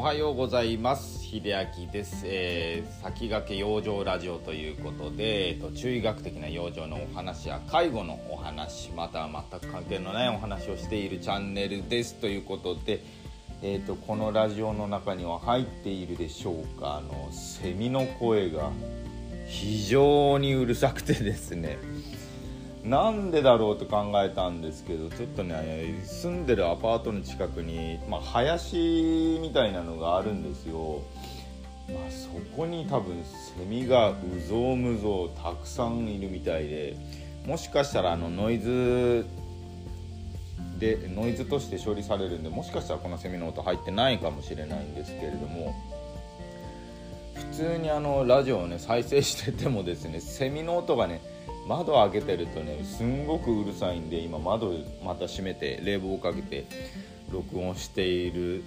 おはようございます。秀明です、えー、先駆け養生ラジオということで、えーと、中医学的な養生のお話や介護のお話または全く関係のないお話をしているチャンネルです。ということで、えーと、このラジオの中には入っているでしょうか。あのセミの声が非常にうるさくてですね。なんでだろうと考えたんですけどちょっとね住んでるアパートの近くに、まあ、林みたいなのがあるんですよ、まあ、そこに多分セミがうぞうむぞうたくさんいるみたいでもしかしたらあのノイズでノイズとして処理されるんでもしかしたらこのセミの音入ってないかもしれないんですけれども普通にあのラジオをね再生しててもですねセミの音がね窓開けてるとねすんごくうるさいんで今窓また閉めて冷房をかけて録音している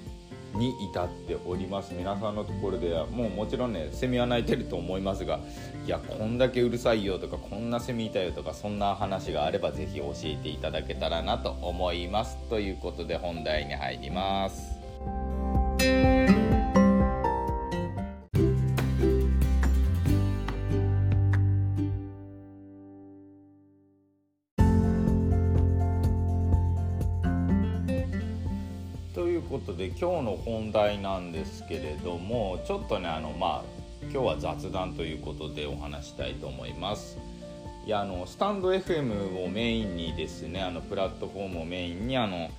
に至っております皆さんのところではもうもちろんねセミは鳴いてると思いますがいやこんだけうるさいよとかこんなセミいたよとかそんな話があれば是非教えていただけたらなと思いますということで本題に入ります。ということで今日の本題なんですけれどもちょっとねあのまあ今日は雑談ということでお話したいと思います。いやあのスタンド FM をメインにですねあのプラットフォームをメインにあの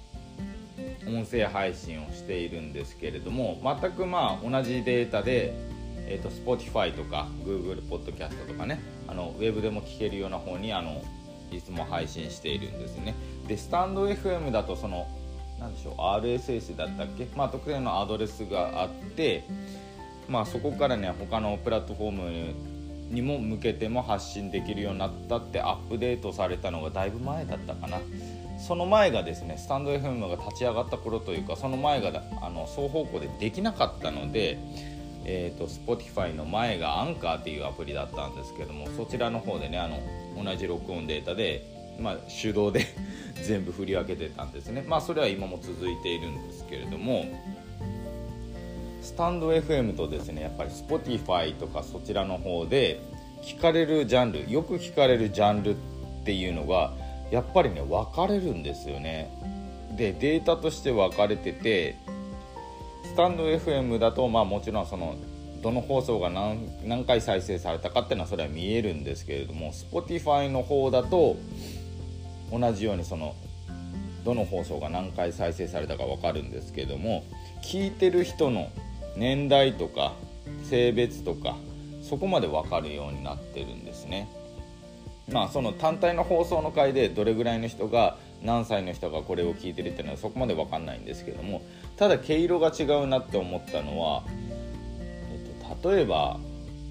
音声配信をしているんですけれども全くまあ同じデータで、えーと、Spotify とか Google ポッドキャストとかねあのウェブでも聞けるような方にあのいつも配信しているんですねでスタンド FM だとその何でしょう RSS だったっけ、まあ、特定のアドレスがあって、まあ、そこからね他のプラットフォームにも向けても発信できるようになったってアップデートされたのがだいぶ前だったかな。その前がですねスタンド FM が立ち上がった頃というかその前があの双方向でできなかったのでえーと、Spotify の前がアンカーっていうアプリだったんですけどもそちらの方でねあの同じ録音データでまあ、手動で 全部振り分けてたんですね。まあそれは今も続いているんですけれどもスタンド FM とですねやっぱり Spotify とかそちらの方で聞かれるジャンルよく聞かれるジャンルっていうのがやっぱりね分かれるんですよね。でデータとして分かれててスタンド FM だとまあもちろんそのどの放送が何何回再生されたかっていうのはそれは見えるんですけれども Spotify の方だと同じようにそのどの放送が何回再生されたか分かるんですけども聞いてる人の年代とか性別とかそこまで分かるようになってるんですね。まあその単体の放送の回でどれぐらいの人が何歳の人がこれを聞いてるっていうのはそこまで分かんないんですけどもただ毛色が違うなって思ったのは、えっと、例えば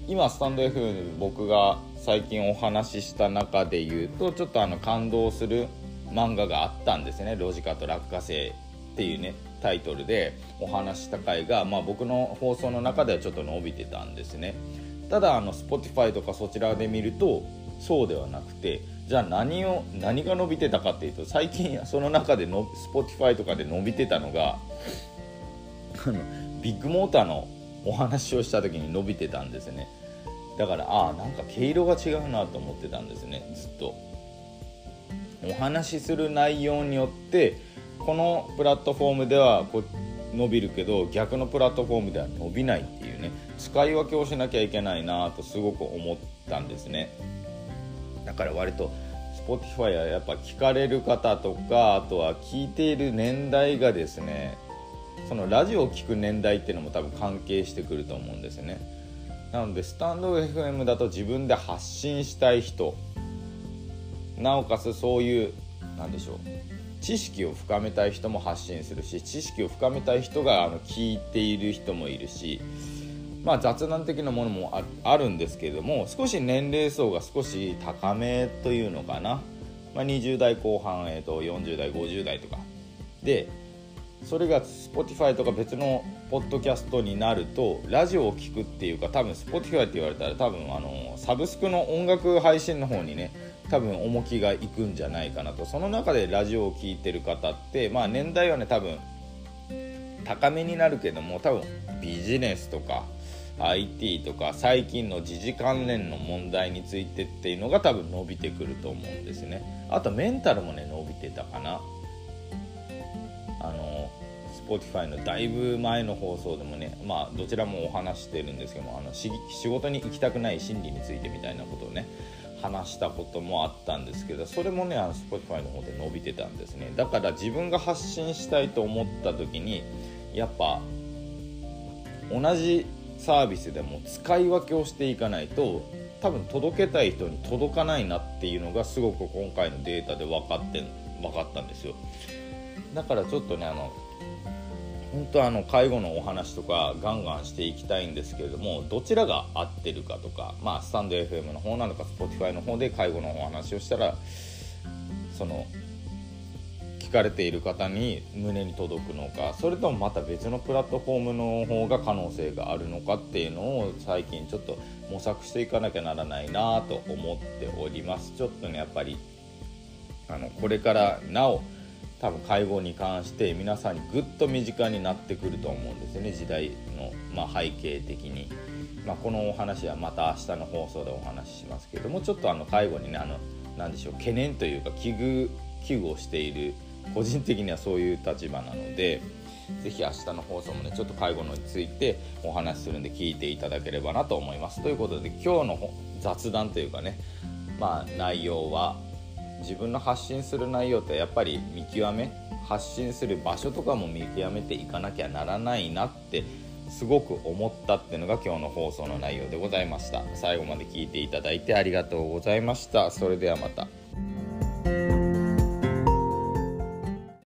今スタンド F 僕が最近お話しした中で言うとちょっとあの感動する漫画があったんですね「ロジカと落花生」っていうねタイトルでお話した回が、まあ、僕の放送の中ではちょっと伸びてたんですね。ただあの Spotify とかそちらで見るとそうではなくてじゃあ何を何が伸びてたかっていうと最近その中での Spotify とかで伸びてたのがあのビッグモーターのお話をした時に伸びてたんですね。だからああなんか毛色が違うなと思ってたんですね。ずっと。お話しする内容によってこのプラットフォームではこ伸びるけど逆のプラットフォームでは伸びないっていうね。使い分けをしなきゃいけないなとすごく思ったんですね。だから割と Spotify はやっぱ聞かれる方とかあとは聞いている年代がですねそのラジオを聴く年代っていうのも多分関係してくると思うんですね。なのでスタンド FM だと自分で発信したい人。なおかつそういう何でしょう。知識を深めたい人も発信するし知識を深めたい人があの聞いている人もいるし。まあ雑談的なものもあるんですけれども少し年齢層が少し高めというのかな、まあ、20代後半、えー、と40代50代とか。でそれが Spotify とか別のポッドキャストになるとラジオを聴くっていうか多分 Spotify って言われたら多分あのサブスクの音楽配信の方にね多分重きがいくんじゃないかなと。その中でラジオを聴いてる方ってまあ年代はね多分高めになるけども多分ビジネスとか IT とか最近の時事関連の問題についてっていうのが多分伸びてくると思うんですね。あとメンタルもね伸びてたかな。Spotify のだいぶ前の放送でもねまあどちらもお話してるんですけどもあの仕事に行きたくない心理についてみたいなことをね話したこともあったんですけどそれもねあの Spotify の方で伸びてたんですね。だから自分が発信したいと思った時にやっぱ同じサービスでも使い分けをしていかないと多分届けたい人に届かないなっていうのがすごく今回のデータで分かって分かったんですよ。だからちょっとねあの本当はあの介護のお話とかガンガンしていきたいんですけれどもどちらが合ってるかとかまあスタンド FM の方なのか Spotify の方で介護のお話をしたらその聞かれている方に胸に届くのかそれともまた別のプラットフォームの方が可能性があるのかっていうのを最近ちょっと模索していかなきゃならないなと思っております。ちょっとねやっぱりあのこれからなお多分介護に関して皆さんにぐっと身近になってくると思うんですよね。時代の、まあ、背景的に、まあ、このお話はまた明日の放送でお話ししますけどもちょっとあの介護にねあの何でしょう懸念というか危惧危惧をしている個人的にはそういう立場なので是非明日の放送もねちょっと介護についてお話しするんで聞いていただければなと思います。ということで今日の雑談というかねまあ内容は自分の発信する内容ってやっぱり見極め発信する場所とかも見極めていかなきゃならないなってすごく思ったっていうのが今日の放送の内容でございました。最後まで聞いていただいてありがとうございました。それではまた。